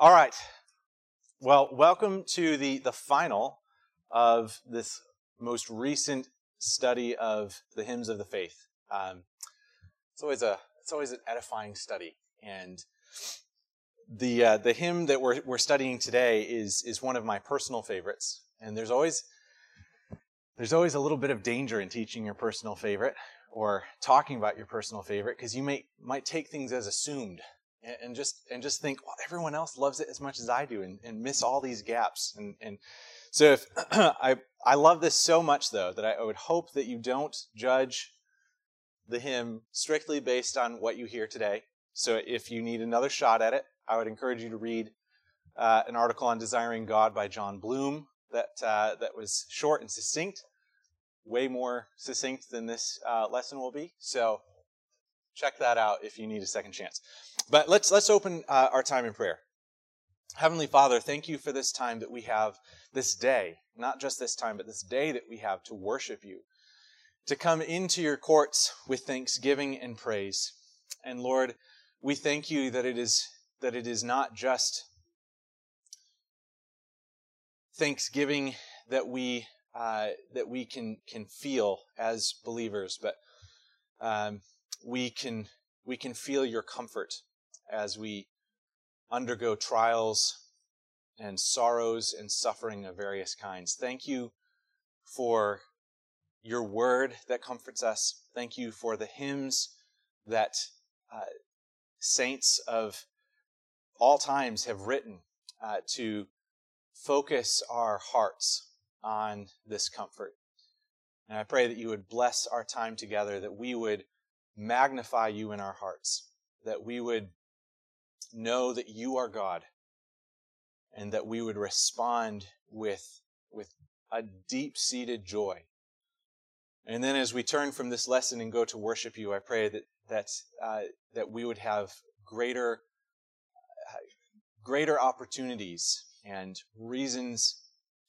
All right. Well, welcome to the, the final of this most recent study of the hymns of the faith. Um, it's always a it's always an edifying study, and the uh, the hymn that we're we're studying today is is one of my personal favorites. And there's always there's always a little bit of danger in teaching your personal favorite or talking about your personal favorite because you may might take things as assumed and, and, just and just think, well, everyone else loves it as much as I do, and, and miss all these gaps. And and so if I I love this so much though that I, would hope that you don't judge the hymn strictly based on what you hear today. So if you need another shot at it, I would encourage you to read uh, an article on desiring God by Jon Bloom that uh, that was short and succinct, way more succinct than this uh, lesson will be. So check that out if you need a second chance. But let's let's open uh, our time in prayer. Heavenly Father, thank you for this time that we have this day, not just this time, but this day that we have to worship you, to come into your courts with thanksgiving and praise. And Lord, we thank you that it is that it is not just thanksgiving that we uh, that we can can feel as believers, but um, we can we can feel your comfort as we undergo trials and sorrows and suffering of various kinds. Thank you for your word that comforts us. Thank you for the hymns that uh, saints of all times have written uh, to focus our hearts on this comfort. And I pray that you would bless our time together, that we would magnify you in our hearts, that we would know that you are God, and that we would respond with, with a deep seated joy. And then as we turn from this lesson and go to worship you, I pray that, that, uh, that we would have greater, uh, greater opportunities and reasons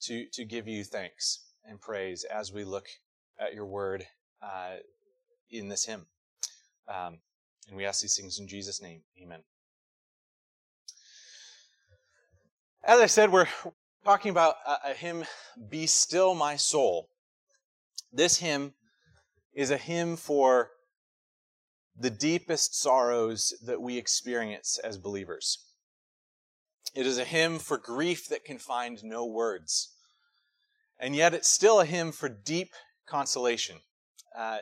to, to give you thanks and praise as we look at your word uh, in this hymn. Um, and we ask these things in Jesus' name. Amen. As I said, we're talking about a, a hymn, Be Still My Soul. This hymn is a hymn for the deepest sorrows that we experience as believers. It is a hymn for grief that can find no words. And yet it's still a hymn for deep consolation. Uh,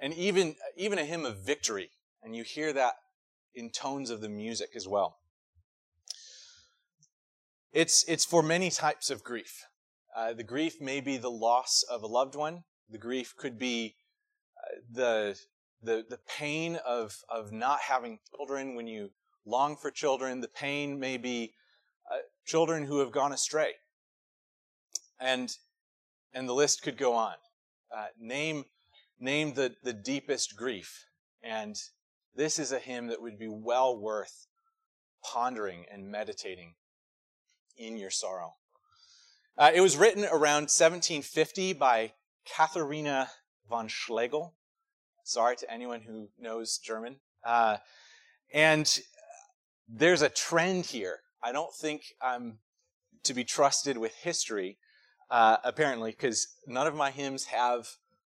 and even, even a hymn of victory. And you hear that in tones of the music as well. It's, it's for many types of grief. Uh, the grief may be the loss of a loved one. The grief could be uh, the, the, the pain of, of not having children when you long for children. The pain may be uh, children who have gone astray. And, and the list could go on. Uh, name name the, the deepest grief. And this is a hymn that would be well worth pondering and meditating in your sorrow. Uh, it was written around 1750 by Katharina von Schlegel. Sorry to anyone who knows German. Uh, and there's a trend here. I don't think I'm to be trusted with history, uh, apparently, because none of my hymns have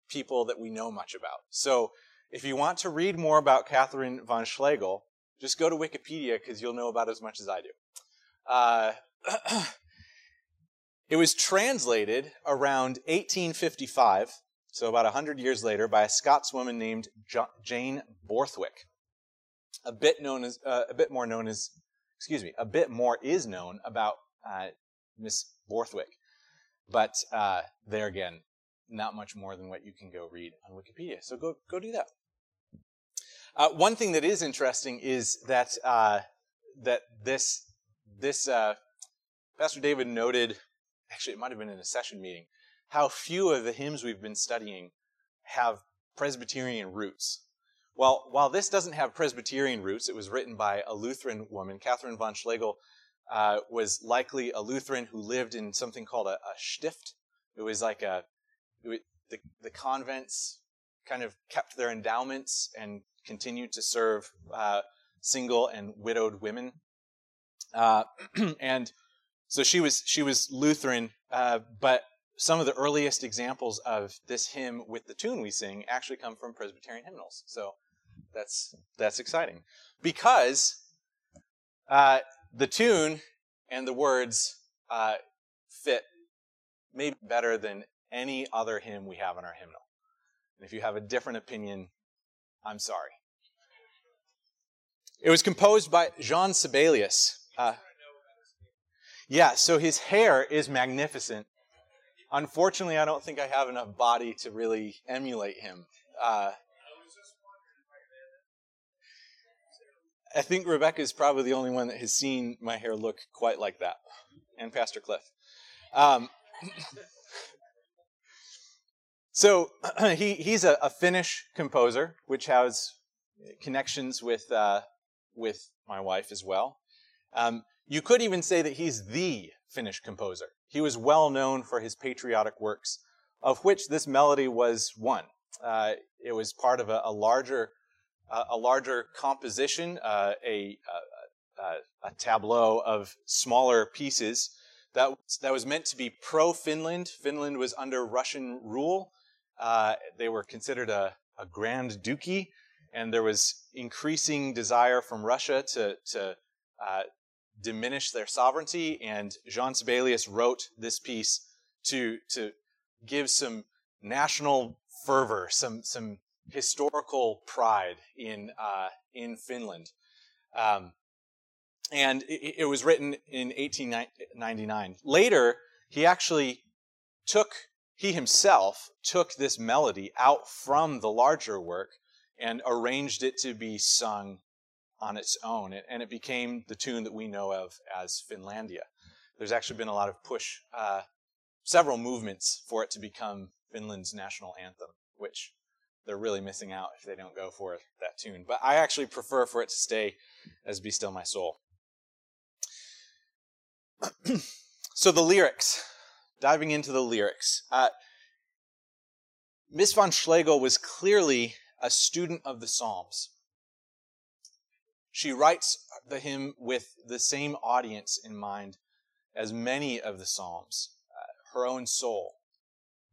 people that we know much about. So if you want to read more about Catherine von Schlegel, just go to Wikipedia because you'll know about as much as I do. Uh, it was translated around 1855, so about 100 years later, by a Scotswoman named jo- Jane Borthwick. A bit known as, uh, a bit more known as, excuse me, a bit more is known about uh, Miss Borthwick. But uh, there again, not much more than what you can go read on Wikipedia. So go go do that. Uh, one thing that is interesting is that uh, that this this uh, Pastor David noted, actually it might have been in a session meeting, how few of the hymns we've been studying have Presbyterian roots. Well, while this doesn't have Presbyterian roots, it was written by a Lutheran woman. Catherine von Schlegel uh, was likely a Lutheran who lived in something called a, a stift. It was like a the, the convents kind of kept their endowments and continued to serve uh, single and widowed women. Uh, and so she was she was Lutheran, uh, but some of the earliest examples of this hymn with the tune we sing actually come from Presbyterian hymnals. So that's that's exciting because uh, the tune and the words uh, fit maybe better than any other hymn we have in our hymnal. And if you have a different opinion, I'm sorry. It was composed by Jean Sibelius. Uh, yeah, so his hair is magnificent. Unfortunately, I don't think I have enough body to really emulate him. Uh, I think Rebecca is probably the only one that has seen my hair look quite like that, and Pastor Cliff. Um, so he, he's a, a, Finnish composer, which has connections with uh, with my wife as well. Um, you could even say that he's the Finnish composer. He was well known for his patriotic works, of which this melody was one. Uh, it was part of a, a larger uh, a larger composition, uh, a, a, tableau of smaller pieces that, that was meant to be pro Finland. Finland was under Russian rule. Uh, they were considered a, a grand duchy, and there was increasing desire from Russia to, to uh, diminish their sovereignty. And Jean Sibelius wrote this piece to, to give some national fervor, some, some historical pride in uh, in Finland. Um, and it, it, was written in 1899. Later, he actually took he himself took this melody out from the larger work and arranged it to be sung on its own, and it became the tune that we know of as Finlandia. There's actually been a lot of push, uh, several movements for it to become Finland's national anthem, which they're really missing out if they don't go for that tune. But I actually prefer for it to stay as Be Still My Soul. so the lyrics, diving into the lyrics. Uh, Miss von Schlegel was clearly a student of the Psalms. She writes the hymn with the same audience in mind as many of the Psalms, uh, her own soul.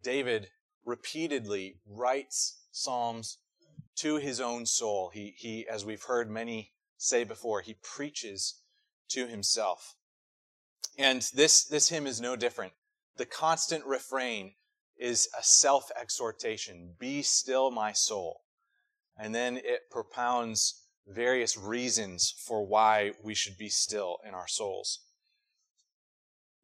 David repeatedly writes Psalms to his own soul. He, he, as we've heard many say before, he preaches to himself. And this, this hymn is no different. The constant refrain is a self exhortation Be still, my soul. And then it propounds various reasons for why we should be still in our souls.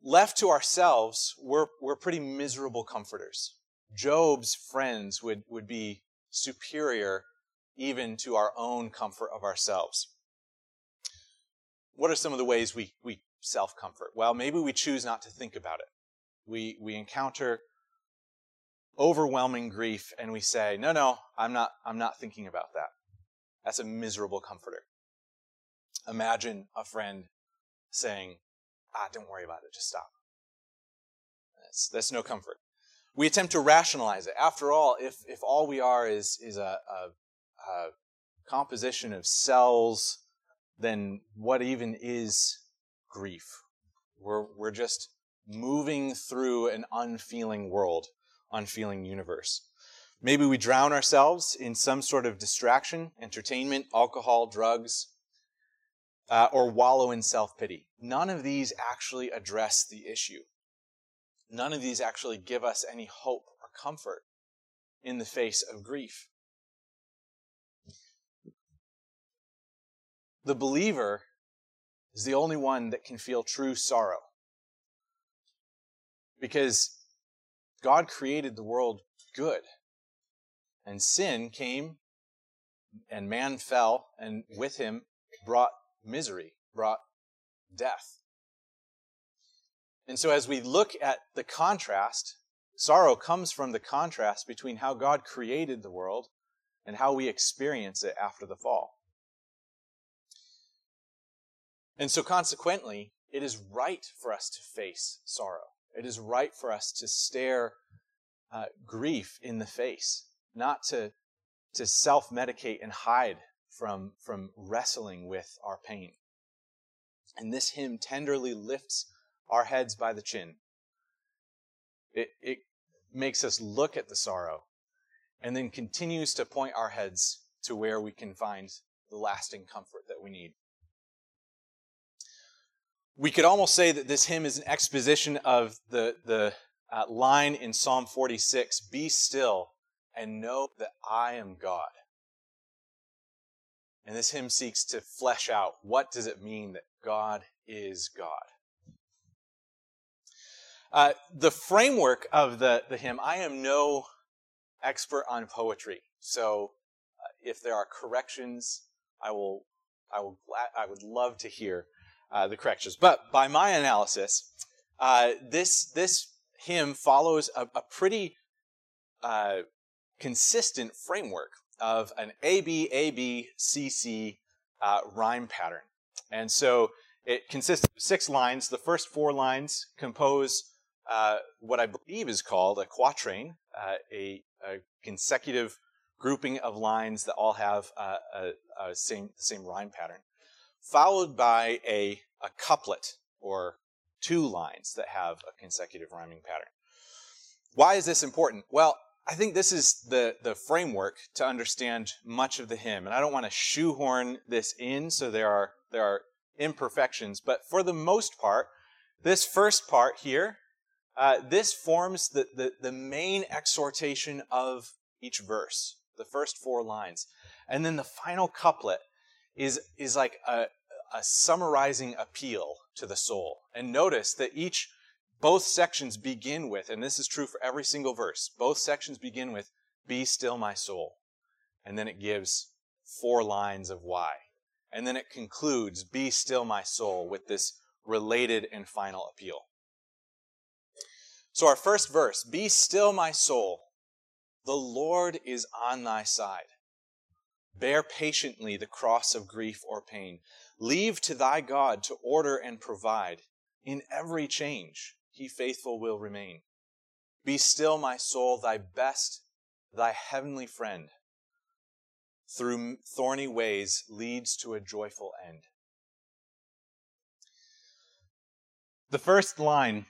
Left to ourselves, we're, we're pretty miserable comforters. Job's friends would, would be superior even to our own comfort of ourselves. What are some of the ways we, we self comfort? Well, maybe we choose not to think about it. We, we encounter overwhelming grief and we say, no, no, I'm not, I'm not thinking about that. That's a miserable comforter. Imagine a friend saying, ah, don't worry about it, just stop. That's, that's no comfort. We attempt to rationalize it. After all, if, if all we are is, is a, a, a composition of cells, then what even is grief? We're, we're just moving through an unfeeling world, unfeeling universe. Maybe we drown ourselves in some sort of distraction, entertainment, alcohol, drugs, uh, or wallow in self pity. None of these actually address the issue none of these actually give us any hope or comfort in the face of grief. The believer is the only one that can feel true sorrow. Because God created the world good. And sin came, and man fell, and with him brought misery, brought death. And so, as we look at the contrast, sorrow comes from the contrast between how God created the world and how we experience it after the fall. And so, consequently, it is right for us to face sorrow. It is right for us to stare uh, grief in the face, not to, to self medicate and hide from, from wrestling with our pain. And this hymn tenderly lifts our heads by the chin. It, it makes us look at the sorrow and then continues to point our heads to where we can find the lasting comfort that we need. We could almost say that this hymn is an exposition of the, the uh, line in Psalm 46 Be still and know that I am God. And this hymn seeks to flesh out what does it mean that God is God. Uh, the framework of the, the hymn, I am no expert on poetry, so uh, if there are corrections, I will, I will, I would love to hear uh, the corrections. But by my analysis, uh, this this hymn follows a, a pretty uh, consistent framework of an A B A B C C uh, rhyme pattern, and so it consists of six lines. The first four lines compose uh, what I believe is called a quatrain, uh, a, a, consecutive grouping of lines that all have uh, a, a same same rhyme pattern, followed by a, a couplet or two lines that have a consecutive rhyming pattern. Why is this important? Well, I think this is the, the framework to understand much of the hymn. And I don't want to shoehorn this in, so there are, there are imperfections. But for the most part, this first part here, uh, this forms the, the, the main exhortation of each verse, the first four lines. And then the final couplet is, is like a, a summarizing appeal to the soul. And notice that each both sections begin with, and this is true for every single verse, both sections begin with, Be still, my soul. And then it gives four lines of why. And then it concludes, Be still, my soul, with this related and final appeal. So, our first verse Be still, my soul. The Lord is on thy side. Bear patiently the cross of grief or pain. Leave to thy God to order and provide. In every change, he faithful will remain. Be still, my soul, thy best, thy heavenly friend. Through thorny ways leads to a joyful end. The first line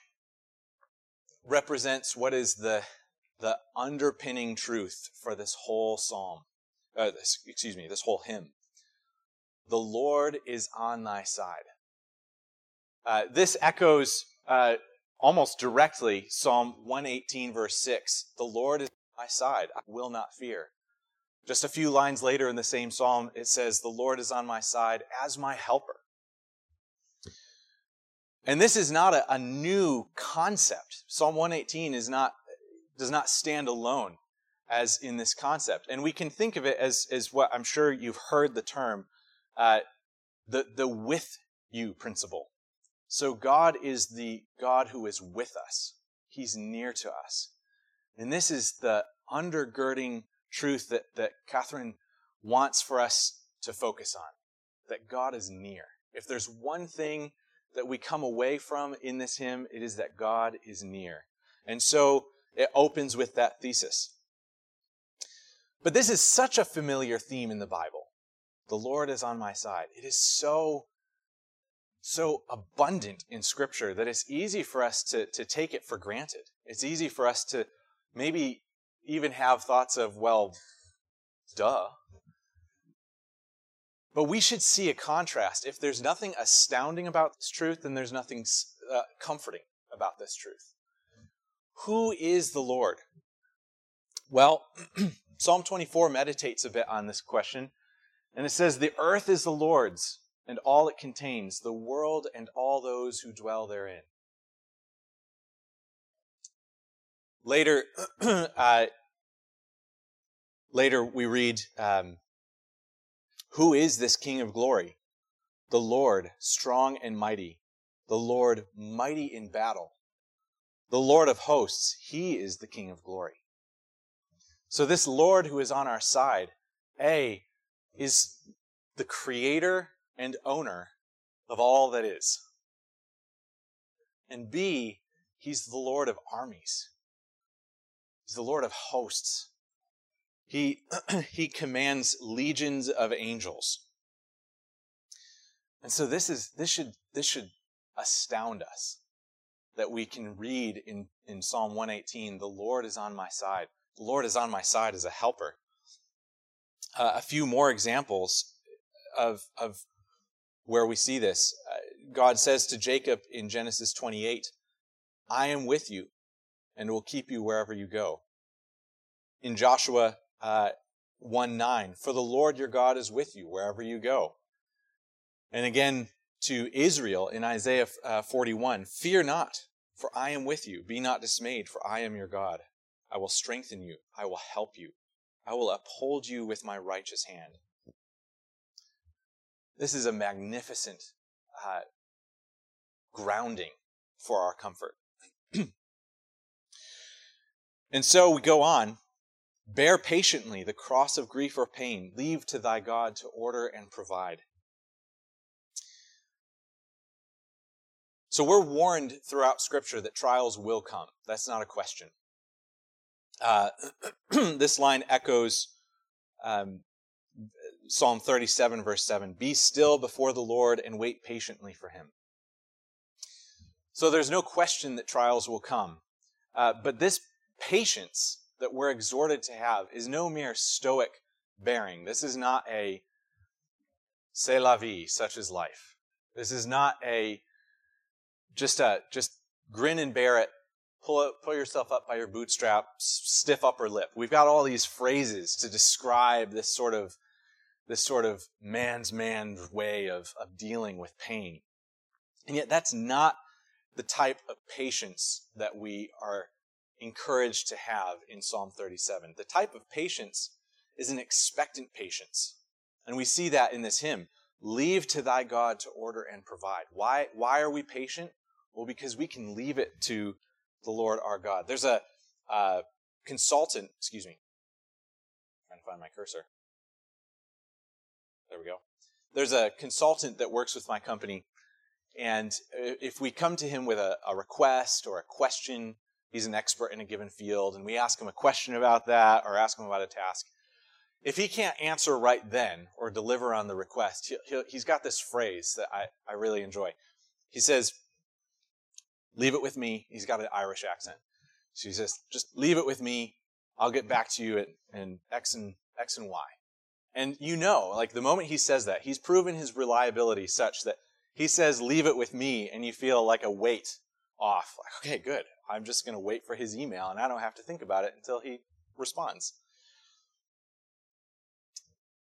represents what is the, the underpinning truth for this whole psalm. Uh, this, excuse me, this whole hymn. The Lord is on thy side. Uh, this echoes uh, almost directly Psalm 118, verse 6. The Lord is on my side, I will not fear. Just a few lines later in the same psalm, it says, The Lord is on my side as my helper. And this is not a, a new concept. Psalm 118 is not, does not stand alone as in this concept. And we can think of it as, as what I'm sure you've heard the term, uh, the, the with you principle. So God is the God who is with us. He's near to us. And this is the undergirding truth that, that Catherine wants for us to focus on. That God is near. If there's one thing that we come away from in this hymn, it is that God is near. And so it opens with that thesis. But this is such a familiar theme in the Bible. The Lord is on my side. It is so, so abundant in Scripture that it's easy for us to, to take it for granted. It's easy for us to maybe even have thoughts of, well, duh. But we should see a contrast. If there's nothing astounding about this truth, then there's nothing uh, comforting about this truth. Who is the Lord? Well, Psalm 24 meditates a bit on this question, and it says, The earth is the Lord's, and all it contains, the world and all those who dwell therein. Later, uh, later we read, um, Who is this King of glory? The Lord, strong and mighty, the Lord, mighty in battle. The Lord of hosts, he is the King of glory. So, this Lord who is on our side, A, is the creator and owner of all that is. And B, he's the Lord of armies. He's the Lord of hosts. He, he commands legions of angels. And so this is this should this should astound us that we can read in, in Psalm 118, the Lord is on my side. The Lord is on my side as a helper. Uh, a few more examples of, of where we see this. Uh, God says to Jacob in Genesis 28, I am with you and will keep you wherever you go. In Joshua uh, 1 9, for the Lord your God is with you wherever you go. And again, to Israel in Isaiah uh, 41 Fear not, for I am with you. Be not dismayed, for I am your God. I will strengthen you. I will help you. I will uphold you with my righteous hand. This is a magnificent uh, grounding for our comfort. and so we go on. Bear patiently the cross of grief or pain. Leave to thy God to order and provide. So we're warned throughout Scripture that trials will come. That's not a question. Uh, this line echoes um, Psalm 37, verse 7 Be still before the Lord and wait patiently for him. So there's no question that trials will come. Uh, but this patience that we're exhorted to have is no mere stoic bearing. This is not a c'est la vie, such is life. This is not a just uh, just grin and bear it. Pull, it, pull yourself up by your bootstraps, stiff upper lip. We've got all these phrases to describe this sort of this sort of man's man way of, of dealing with pain. And yet that's not the type of patience that we are encouraged to have in Psalm 37. The type of patience is an expectant patience. And we see that in this hymn. Leave to thy God to order and provide. Why, why are we patient? Well, because we can leave it to the Lord our God. There's a uh, consultant, excuse me, trying to find my cursor. There we go. There's a consultant that works with my company, and if we come to him with a, a request or a question, he's an expert in a given field, and we ask him a question about that or ask him about a task. If he can't answer right then or deliver on the request, he, has got this phrase that I, I really enjoy. He says, Leave it with me. He's got an Irish accent. So he says, just leave it with me. I'll get back to you at, in X and, X and Y. And you know, like the moment he says that, he's proven his reliability such that he says, leave it with me, and you feel like a weight off. Like, okay, good. I'm just going to wait for his email, and I don't have to think about it until he responds.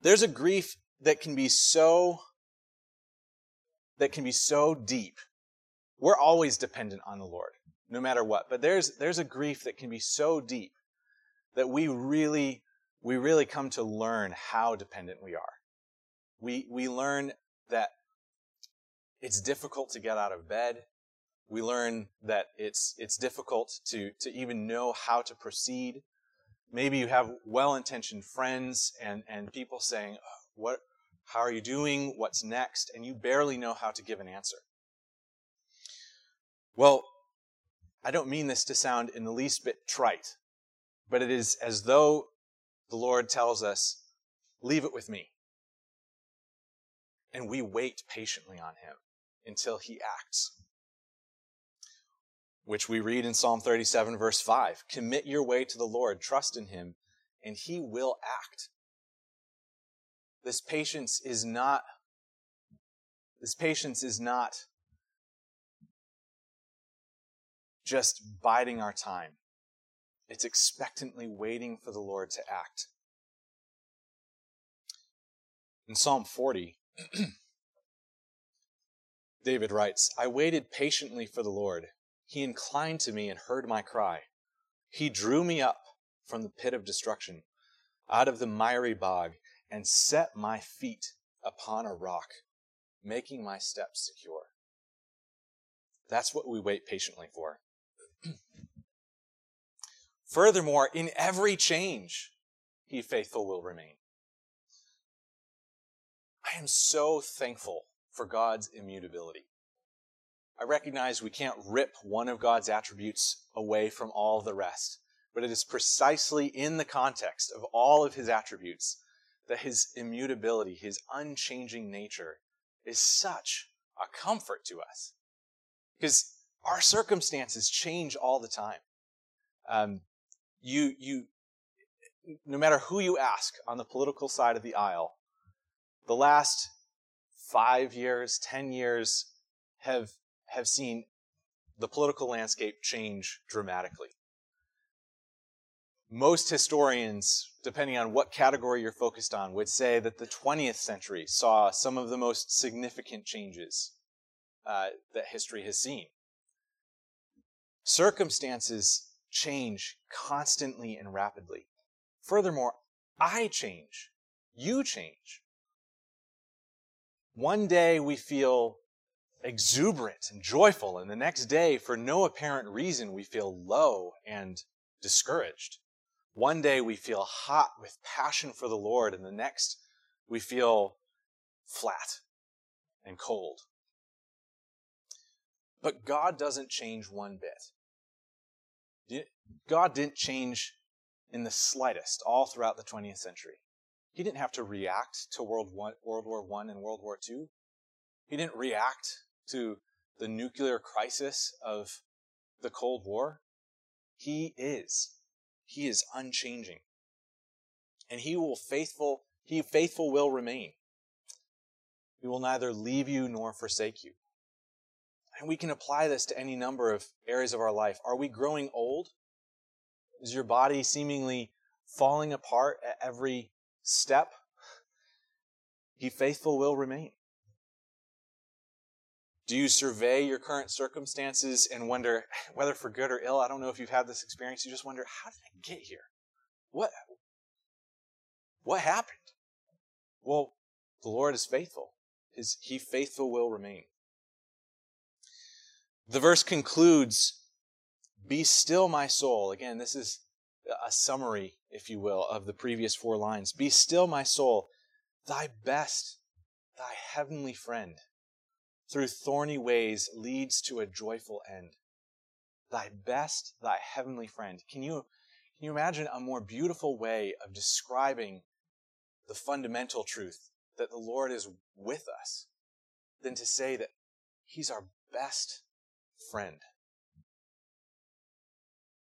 There's a grief that can be so that can be so deep we're always dependent on the Lord, no matter what. But there's, there's a grief that can be so deep that we really, we really come to learn how dependent we are. We, we learn that it's difficult to get out of bed. We learn that it's, it's difficult to, to even know how to proceed. Maybe you have well-intentioned friends and, and people saying, oh, what, how are you doing? What's next? And you barely know how to give an answer. Well, I don't mean this to sound in the least bit trite, but it is as though the Lord tells us, Leave it with me. And we wait patiently on him until he acts. Which we read in Psalm 37, verse 5 Commit your way to the Lord, trust in him, and he will act. This patience is not this patience is not just biding our time. It's expectantly waiting for the Lord to act. In Psalm 40, David writes, I waited patiently for the Lord. He inclined to me and heard my cry. He drew me up from the pit of destruction, out of the miry bog, and set my feet upon a rock, making my steps secure. That's what we wait patiently for. Furthermore, in every change, he faithful will remain. I am so thankful for God's immutability. I recognize we can't rip one of God's attributes away from all the rest, but it is precisely in the context of all of his attributes that his immutability, his unchanging nature, is such a comfort to us because our circumstances change all the time. Um, you, you, no matter who you ask on the political side of the aisle, the last five years, ten years have have seen the political landscape change dramatically. Most historians, depending on what category you're focused on, would say that the 20th century saw some of the most significant changes uh, that history has seen. Circumstances change constantly and rapidly. Furthermore, I change. You change. One day we feel exuberant and joyful, and the next day, for no apparent reason, we feel low and discouraged. One day we feel hot with passion for the Lord, and the next we feel flat and cold. But God doesn't change one bit. God didn't change in the slightest all throughout the 20th century. He didn't have to react to World, War I and World War II. He didn't react to the nuclear crisis of the Cold War. He is. He is unchanging. And he will faithful, he faithful will remain. He will neither leave you nor forsake you. And we can apply this to any number of areas of our life. Are we growing old? Is your body seemingly falling apart at every step? He faithful will remain. Do you survey your current circumstances and wonder, whether for good or ill? I don't know if you've had this experience. You just wonder, how did I get here? What? What happened? Well, the Lord is faithful. His, he faithful will remain. The verse concludes, Be still, my soul. Again, this is a summary, if you will, of the previous four lines. Be still, my soul, thy best, thy heavenly friend through thorny ways leads to a joyful end. Thy best, thy heavenly friend. Can you, can you imagine a more beautiful way of describing the fundamental truth that the Lord is with us than to say that He's our best friend?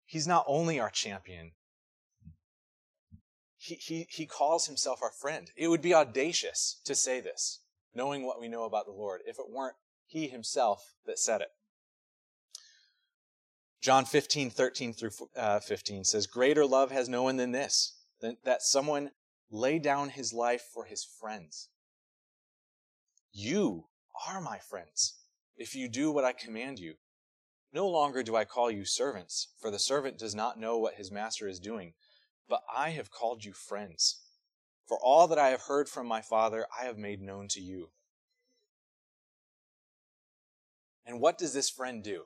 He's not only our champion, he, he, he calls himself our friend. It would be audacious to say this knowing what we know about the Lord, if it weren't He Himself that said it. John 15, 13 through uh, 15 says, Greater love has no one than this, than that someone lay down his life for his friends. You are my friends, if you do what I command you. No longer do I call you servants, for the servant does not know what his master is doing, but I have called you friends. For all that I have heard from my Father, I have made known to you. And what does this friend do?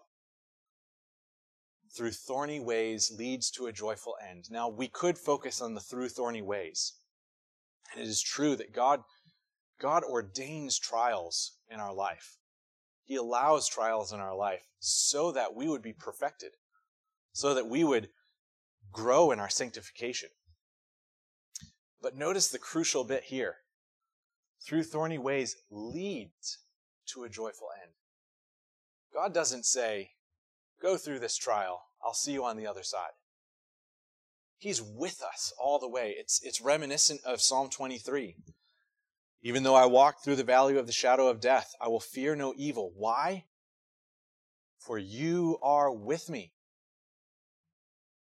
Through thorny ways leads to a joyful end. Now, we could focus on the through thorny ways. And it is true that God, God ordains trials in our life. He allows trials in our life so that we would be perfected, so that we would grow in our sanctification. But notice the crucial bit here. Through thorny ways leads to a joyful end. God doesn't say, go through this trial. I'll see you on the other side. He's with us all the way. It's, it's reminiscent of Psalm 23. Even though I walk through the valley of the shadow of death, I will fear no evil. Why? For you are with me.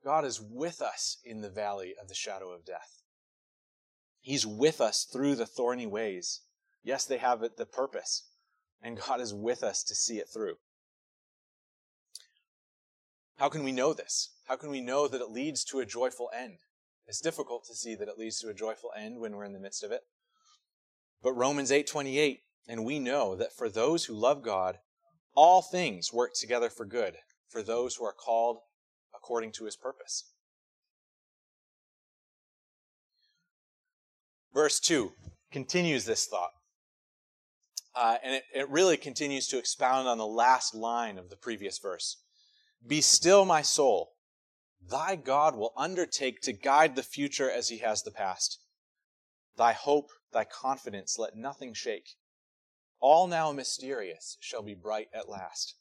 God is with us in the valley of the shadow of death. He's with us through the thorny ways. Yes, they have the purpose, and God is with us to see it through. How can we know this? How can we know that it leads to a joyful end? It's difficult to see that it leads to a joyful end when we're in the midst of it. But Romans 8:28, and we know that for those who love God, all things work together for good, for those who are called according to his purpose. Verse 2 continues this thought. Uh, and it, it really continues to expound on the last line of the previous verse. Be still, my soul. Thy God will undertake to guide the future as he has the past. Thy hope, thy confidence, let nothing shake. all now mysterious, shall be bright at last.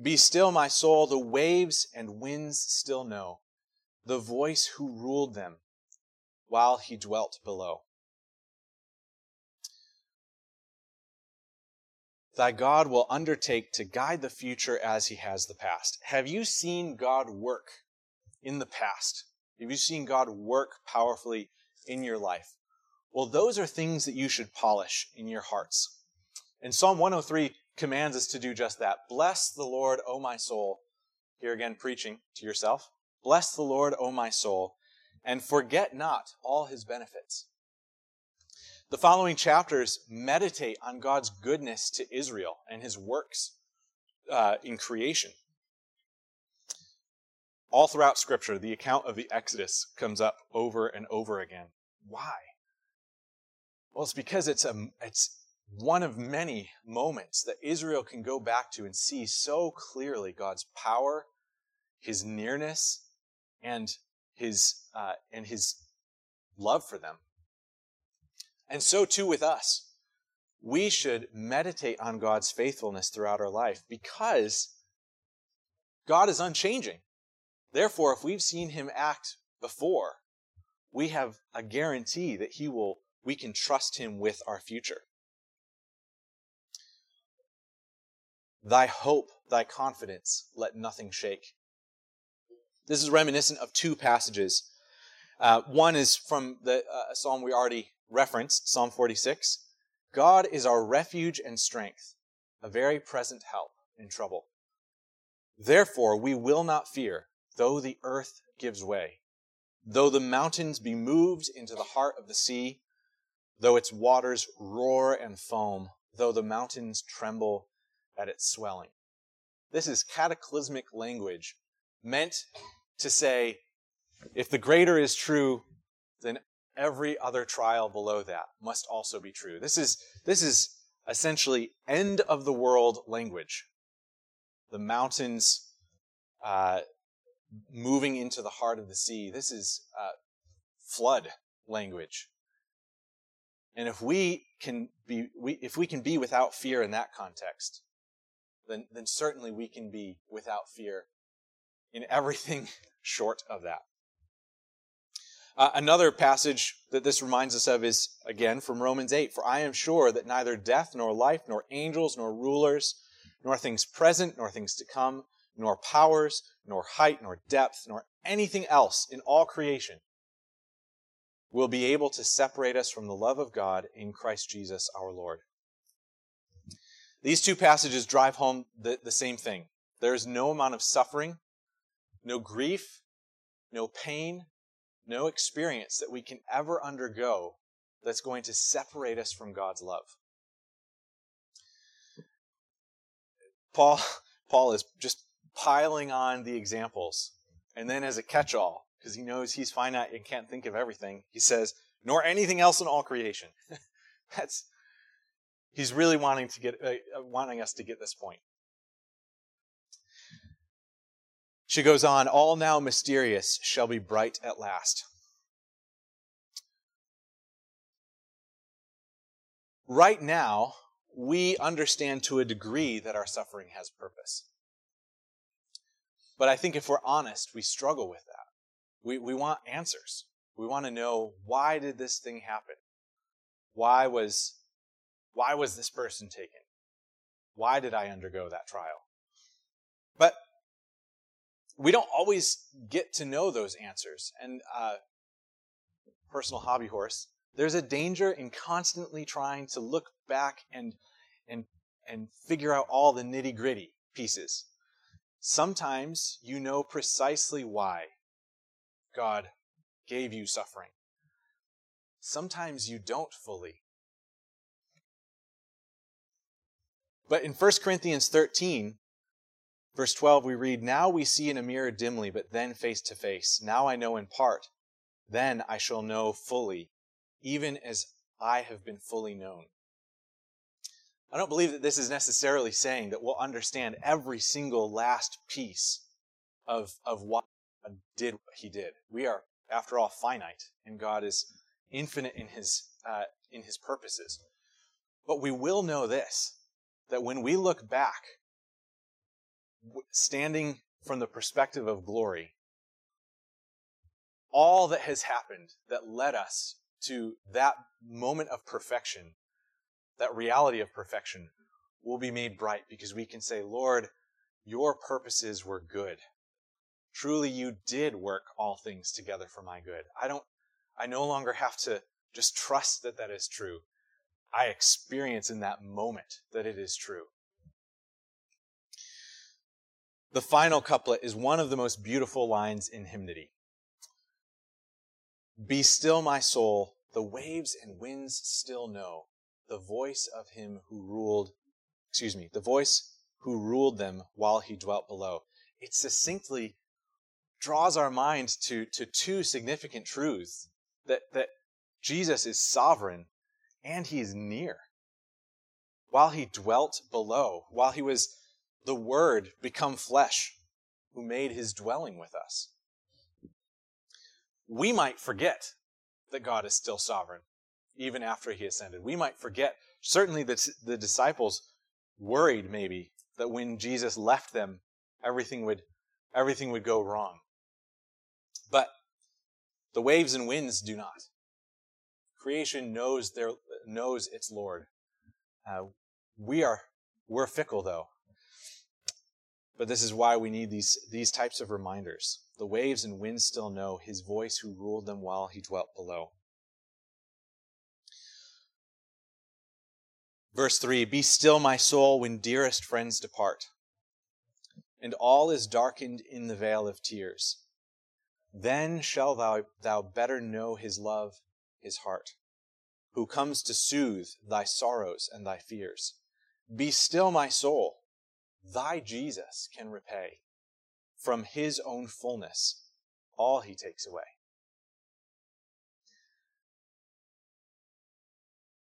Be still, my soul, the waves and winds still know the voice who ruled them while he dwelt below. Thy God will undertake to guide the future as he has the past. Have you seen God work in the past? Have you seen God work powerfully in your life? Well, those are things that you should polish in your hearts. And Psalm 103 commands us to do just that. Bless the Lord, O my soul. Here again, preaching to yourself. Bless the Lord, O my soul, and forget not all his benefits. The following chapters meditate on God's goodness to Israel and his works uh, in creation. All throughout Scripture, the account of the Exodus comes up over and over again. Why? Well, it's because it's, a, it's one of many moments that Israel can go back to and see so clearly God's power, his nearness, and his, uh, and his love for them. And so too with us. We should meditate on God's faithfulness throughout our life because God is unchanging. Therefore, if we've seen him act before, we have a guarantee that he will, we can trust him with our future. Thy hope, thy confidence, let nothing shake. This is reminiscent of two passages. Uh, one is from the uh, psalm we already referenced, Psalm 46. God is our refuge and strength, a very present help in trouble. Therefore, we will not fear, though the earth gives way, though the mountains be moved into the heart of the sea, though its waters roar and foam, though the mountains tremble at its swelling. This is cataclysmic language meant to say, if the greater is true, then every other trial below that must also be true. This is, this is essentially end of the world language. The mountains uh, moving into the heart of the sea. This is uh, flood language. And if we can be, we, if we can be without fear in that context, then, then certainly we can be without fear in everything short of that. Uh, another passage that this reminds us of is, again, from Romans 8. For I am sure that neither death, nor life, nor angels, nor rulers, nor things present, nor things to come, nor powers, nor height, nor depth, nor anything else in all creation will be able to separate us from the love of God in Christ Jesus our Lord. These two passages drive home the, the same thing. There is no amount of suffering, no grief, no pain, no experience that we can ever undergo that's going to separate us from God's love. Paul, Paul is just piling on the examples. And then, as a catch all, because he knows he's finite and can't think of everything, he says, nor anything else in all creation. That's he's really wanting to get uh, wanting us to get this point. She goes on, all now mysterious shall be bright at last. Right now, we understand to a degree that our suffering has purpose. But I think if we're honest, we struggle with that. We, we want answers. We want to know why did this thing happen? Why was, why was this person taken? Why did I undergo that trial? But we don't always get to know those answers. And uh, personal hobby horse, there's a danger in constantly trying to look back and and and figure out all the nitty gritty pieces. Sometimes you know precisely why God gave you suffering. Sometimes you don't fully. But in 1 Corinthians 13, Verse 12, we read, Now we see in a mirror dimly, but then face to face. Now I know in part. Then I shall know fully, even as I have been fully known. I don't believe that this is necessarily saying that we'll understand every single last piece of, of what God did what he did. We are, after all, finite, and God is infinite in his, uh, in his purposes. But we will know this that when we look back, standing from the perspective of glory, all that has happened that led us to that moment of perfection, that reality of perfection, will be made bright because we can say, Lord, your purposes were good. Truly, you did work all things together for my good. I don't, I no longer have to just trust that that is true. I experience in that moment that it is true. The final couplet is one of the most beautiful lines in hymnody. Be still, my soul, the waves and winds still know the voice of him who ruled, excuse me, the voice who ruled them while he dwelt below. It succinctly draws our mind to, to two significant truths that, that Jesus is sovereign and he is near. While he dwelt below, while he was the Word become flesh, who made his dwelling with us. We might forget that God is still sovereign, even after he ascended. We might forget, certainly the, the disciples worried maybe that when Jesus left them, everything would, everything would go wrong. The waves and winds do not. Creation knows their knows its Lord. Uh, we are we're fickle though, but this is why we need these these types of reminders. The waves and winds still know His voice, who ruled them while He dwelt below. Verse 3 Be still, my soul, when dearest friends depart, and all is darkened in the vale of tears. Then shall thou, thou better know his love, his heart, who comes to soothe thy sorrows and thy fears. Be still, my soul, thy Jesus can repay from his own fullness all he takes away.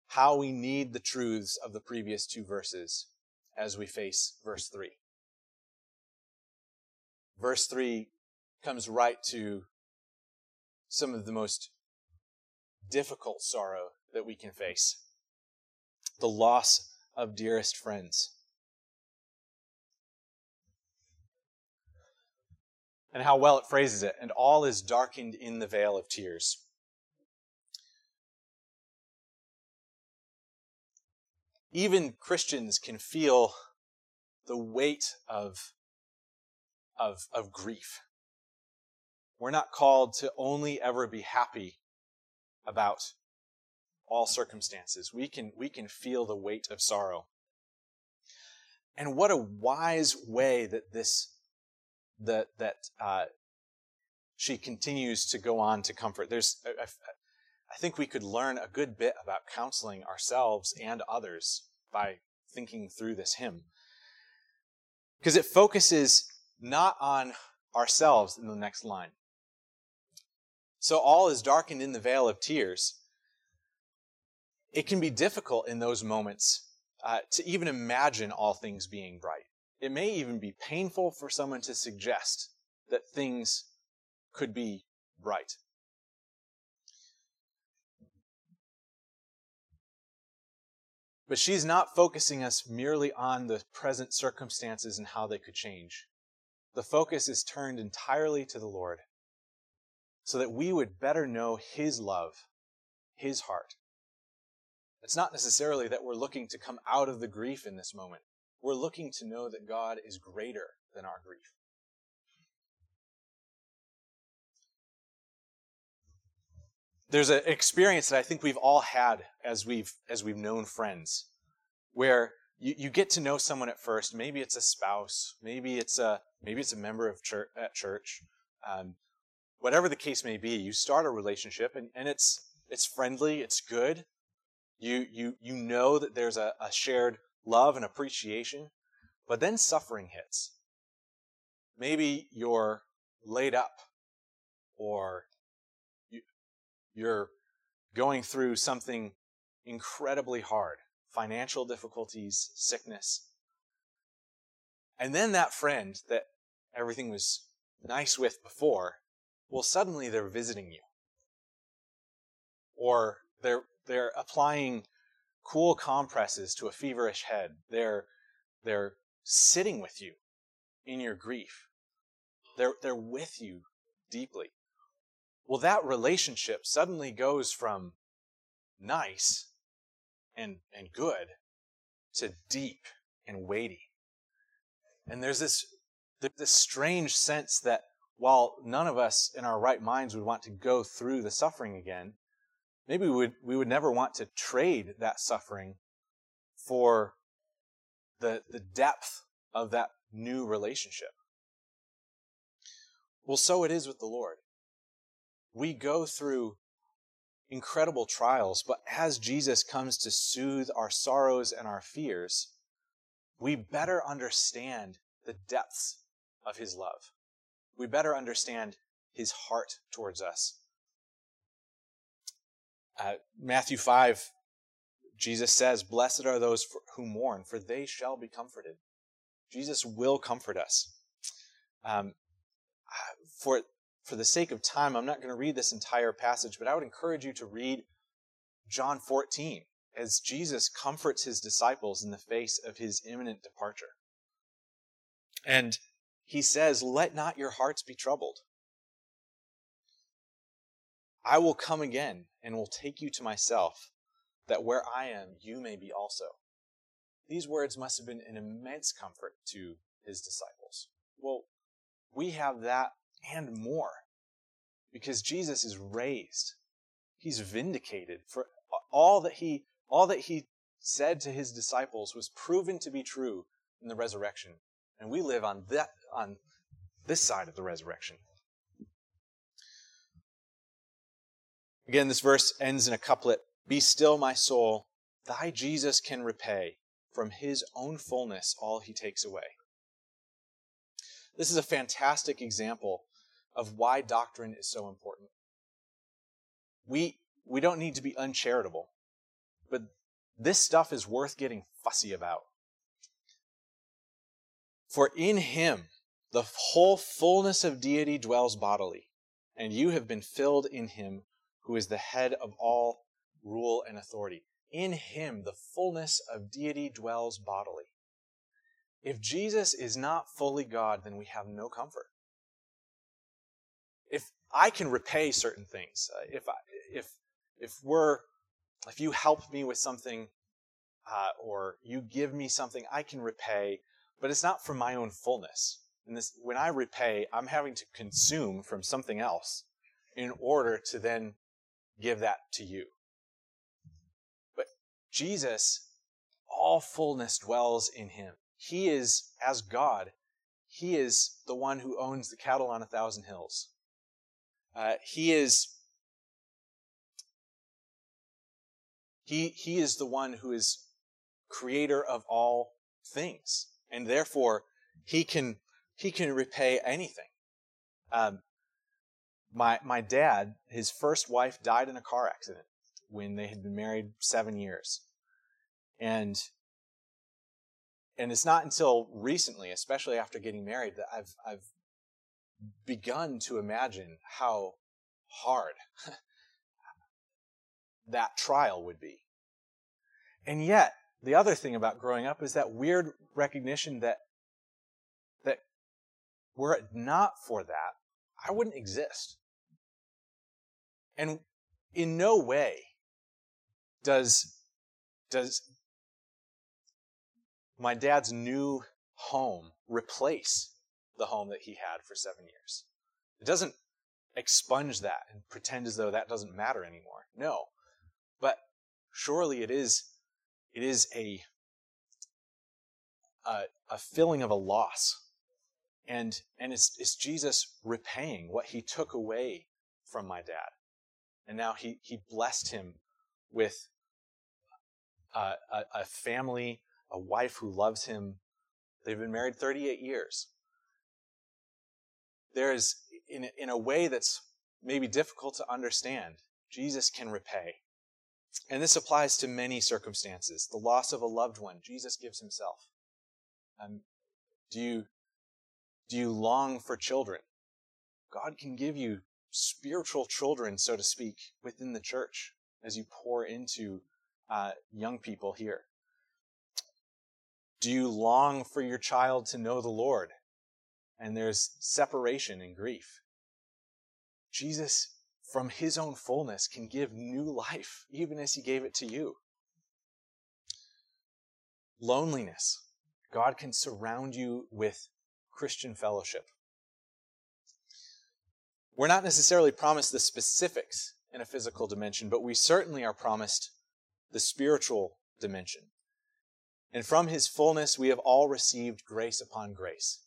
How we need the truths of the previous two verses as we face verse 3. Verse 3 comes right to some of the most difficult sorrow that we can face the loss of dearest friends. And how well it phrases it, and all is darkened in the vale of tears. Even Christians can feel the weight of, of, of grief. We're not called to only ever be happy about all circumstances. We can, we can feel the weight of sorrow. And what a wise way that this, that, that, uh, she continues to go on to comfort. There's, I, I think we could learn a good bit about counseling ourselves and others by thinking through this hymn. Because it focuses not on ourselves in the next line, so all is darkened in the vale of tears. It can be difficult in those moments uh, to even imagine all things being bright. It may even be painful for someone to suggest that things could be bright. But she's not focusing us merely on the present circumstances and how they could change. The focus is turned entirely to the Lord so that we would better know His love, His heart. It's not necessarily that we're looking to come out of the grief in this moment. We're looking to know that God is greater than our grief. There's an experience that I think we've all had as we've as we've known friends, where you, you get to know someone at first. Maybe it's a spouse, maybe it's a maybe it's a member of church at church, um, whatever the case may be, you start a relationship and, and it's it's friendly, it's good. You you you know that there's a, a shared love and appreciation, but then suffering hits. Maybe you're laid up or you, you're going through something incredibly hard financial difficulties, sickness. And then that friend that everything was nice with before well, suddenly they're visiting you. Or they're, they're applying cool compresses to a feverish head. They're, they're sitting with you in your grief. They're, they're with you deeply. Well, that relationship suddenly goes from nice and, and good to deep and weighty. And there's this, this strange sense that while none of us in our right minds would want to go through the suffering again, maybe we would, we would never want to trade that suffering for the, the depth of that new relationship. Well, so it is with the Lord. We go through incredible trials, but as Jesus comes to soothe our sorrows and our fears, we better understand the depths of his love. We better understand his heart towards us. Uh, Matthew 5, Jesus says, Blessed are those who mourn, for they shall be comforted. Jesus will comfort us. Um, for, for the sake of time, I'm not going to read this entire passage, but I would encourage you to read John 14 as Jesus comforts his disciples in the face of his imminent departure. And he says, Let not your hearts be troubled. I will come again and will take you to myself, that where I am, you may be also. These words must have been an immense comfort to his disciples. Well, we have that and more because Jesus is raised. He's vindicated for all that he all that he said to his disciples was proven to be true in the resurrection. And we live on that on this side of the resurrection. Again, this verse ends in a couplet Be still, my soul, thy Jesus can repay. From his own fullness, all he takes away. This is a fantastic example of why doctrine is so important. We, we don't need to be uncharitable, but this stuff is worth getting fussy about. For in him the whole fullness of deity dwells bodily, and you have been filled in him who is the head of all rule and authority. In him, the fullness of deity dwells bodily. If Jesus is not fully God, then we have no comfort. If I can repay certain things, uh, if I, if if we're if you help me with something uh, or you give me something, I can repay, but it's not from my own fullness. And this, when I repay, I'm having to consume from something else in order to then give that to you. But Jesus, all fullness dwells in him. He is, as God, he is the one who owns the cattle on a thousand hills. Uh, he is he, he is the one who is creator of all things, and therefore he can he can repay anything. Um, my, my dad, his first wife died in a car accident when they had been married seven years. And and it's not until recently, especially after getting married, that I've I've begun to imagine how hard that trial would be. And yet, the other thing about growing up is that weird recognition that that were it not for that, I wouldn't exist. And in no way does, does my dad's new home replace the home that he had for seven years. It doesn't expunge that and pretend as though that doesn't matter anymore. No. But surely it is it is a a, a feeling of a loss. And and it's it's Jesus repaying what he took away from my dad. And now he, he blessed him with a, a, family, a wife who loves him. They've been married 38 years. There is, in, in a way that's maybe difficult to understand, Jesus can repay. And this applies to many circumstances. The loss of a loved one, Jesus gives himself. Um, do you do you long for children? God can give you spiritual children, so to speak, within the church as you pour into uh, young people here. Do you long for your child to know the Lord? And there's separation and grief. Jesus, from his own fullness, can give new life, even as he gave it to you. Loneliness. God can surround you with Christian fellowship. We're not necessarily promised the specifics in a physical dimension, but we certainly are promised the spiritual dimension. And from his fullness, we have all received grace upon grace.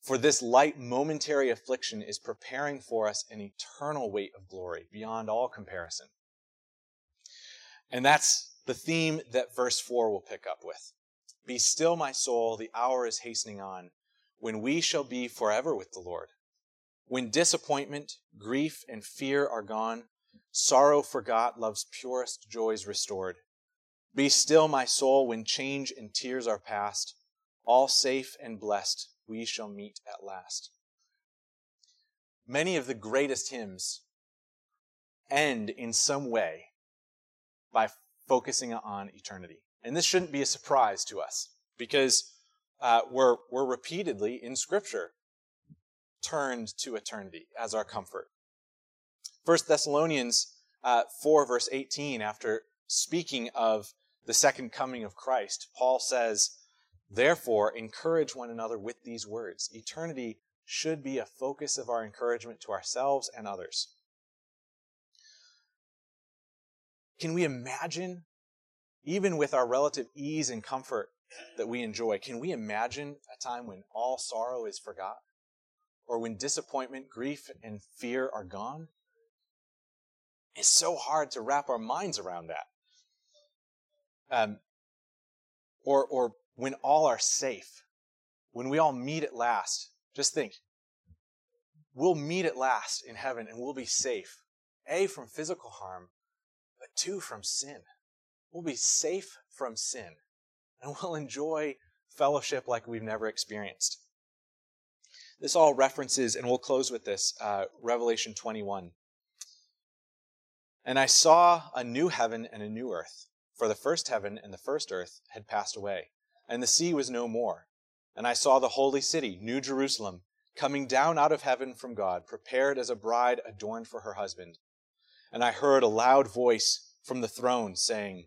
For this light momentary affliction is preparing for us an eternal weight of glory beyond all comparison. And that's the theme that verse 4 will pick up with. Be still, my soul, the hour is hastening on, when we shall be forever with the Lord. When disappointment, grief, and fear are gone, sorrow forgot, love's purest joys restored. Be still, my soul, when change and tears are past, all safe and blessed, we shall meet at last. Many of the greatest hymns end in some way by focusing on eternity. And this shouldn't be a surprise to us because uh, we're, we're repeatedly in Scripture turned to eternity as our comfort. 1 Thessalonians uh, 4, verse 18, after speaking of the second coming of Christ, Paul says, Therefore, encourage one another with these words. Eternity should be a focus of our encouragement to ourselves and others. Can we imagine, even with our relative ease and comfort that we enjoy, can we imagine a time when all sorrow is forgotten? Or when disappointment, grief, and fear are gone? It's so hard to wrap our minds around that. Um, or, or when all are safe, when we all meet at last, just think we'll meet at last in heaven and we'll be safe. A, from physical harm, but two, from sin. We'll be safe from sin and we'll enjoy fellowship like we've never experienced. This all references, and we'll close with this uh, Revelation 21. And I saw a new heaven and a new earth, for the first heaven and the first earth had passed away and the sea was no more. And I saw the holy city, New Jerusalem, coming down out of heaven from God, prepared as a bride adorned for her husband. And I heard a loud voice from the throne saying,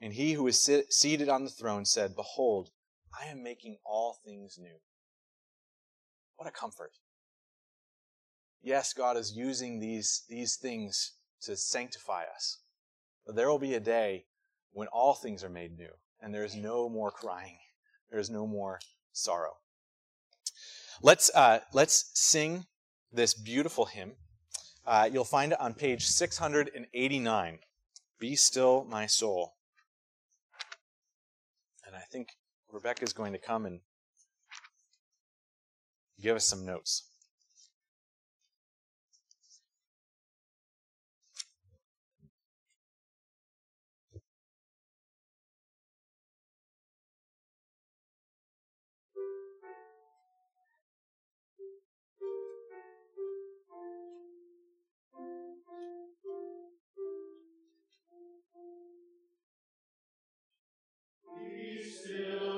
And he who is sit- seated on the throne said, Behold, I am making all things new. What a comfort. Yes, God is using these, these things to sanctify us. But there will be a day when all things are made new, and there is no more crying, there is no more sorrow. Let's, uh, let's sing this beautiful hymn. Uh, you'll find it on page 689. Be still, my soul. And I think Rebecca is going to come and give us some notes. Still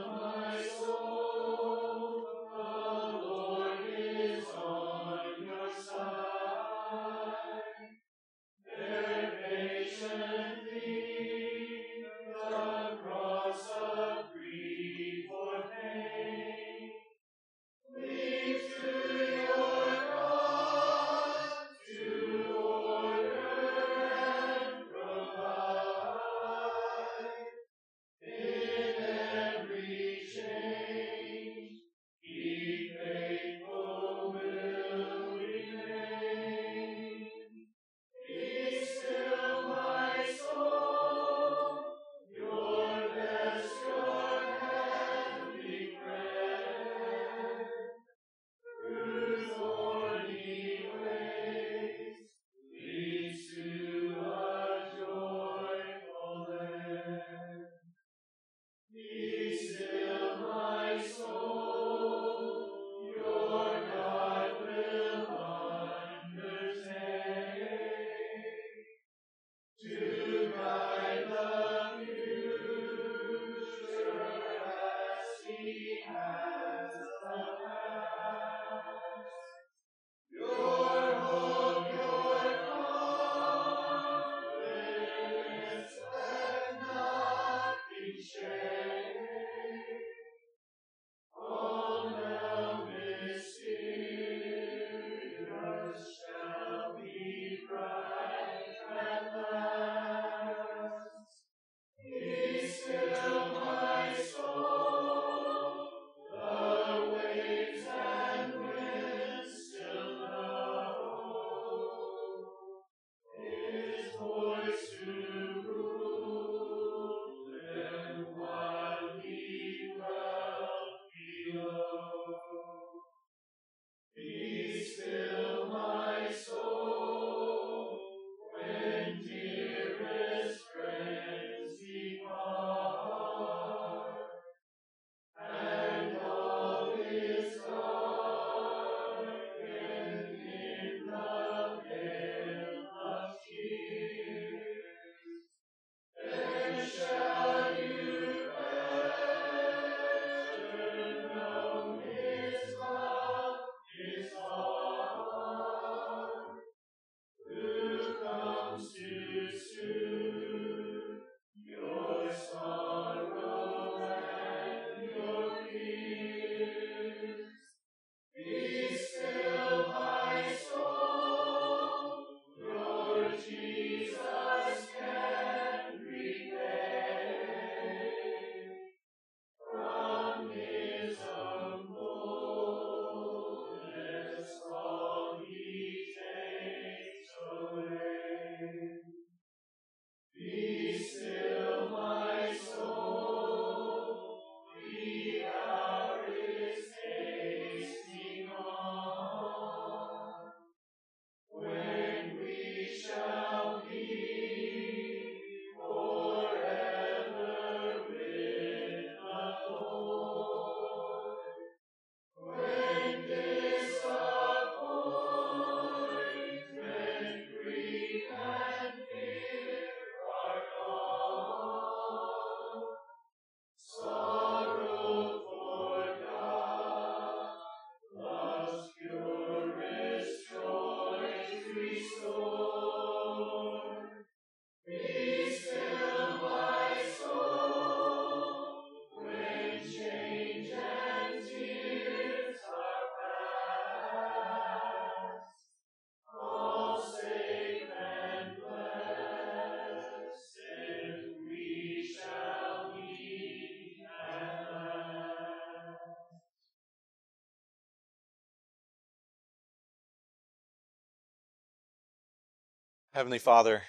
Heavenly Father,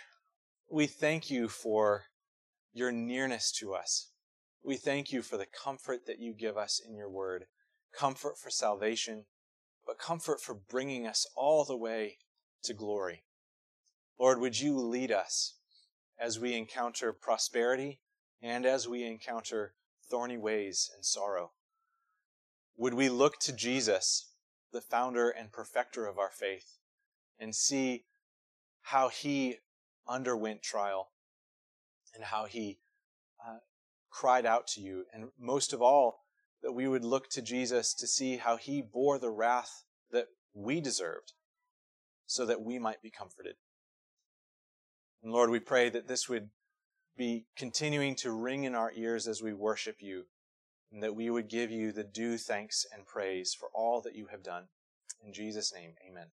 we thank you for your nearness to us. We thank you for the comfort that you give us in your word comfort for salvation, but comfort for bringing us all the way to glory. Lord, would you lead us as we encounter prosperity and as we encounter thorny ways and sorrow? Would we look to Jesus, the founder and perfecter of our faith, and see how he underwent trial and how he uh, cried out to you. And most of all, that we would look to Jesus to see how he bore the wrath that we deserved so that we might be comforted. And Lord, we pray that this would be continuing to ring in our ears as we worship you, and that we would give you the due thanks and praise for all that you have done. In Jesus' name, amen.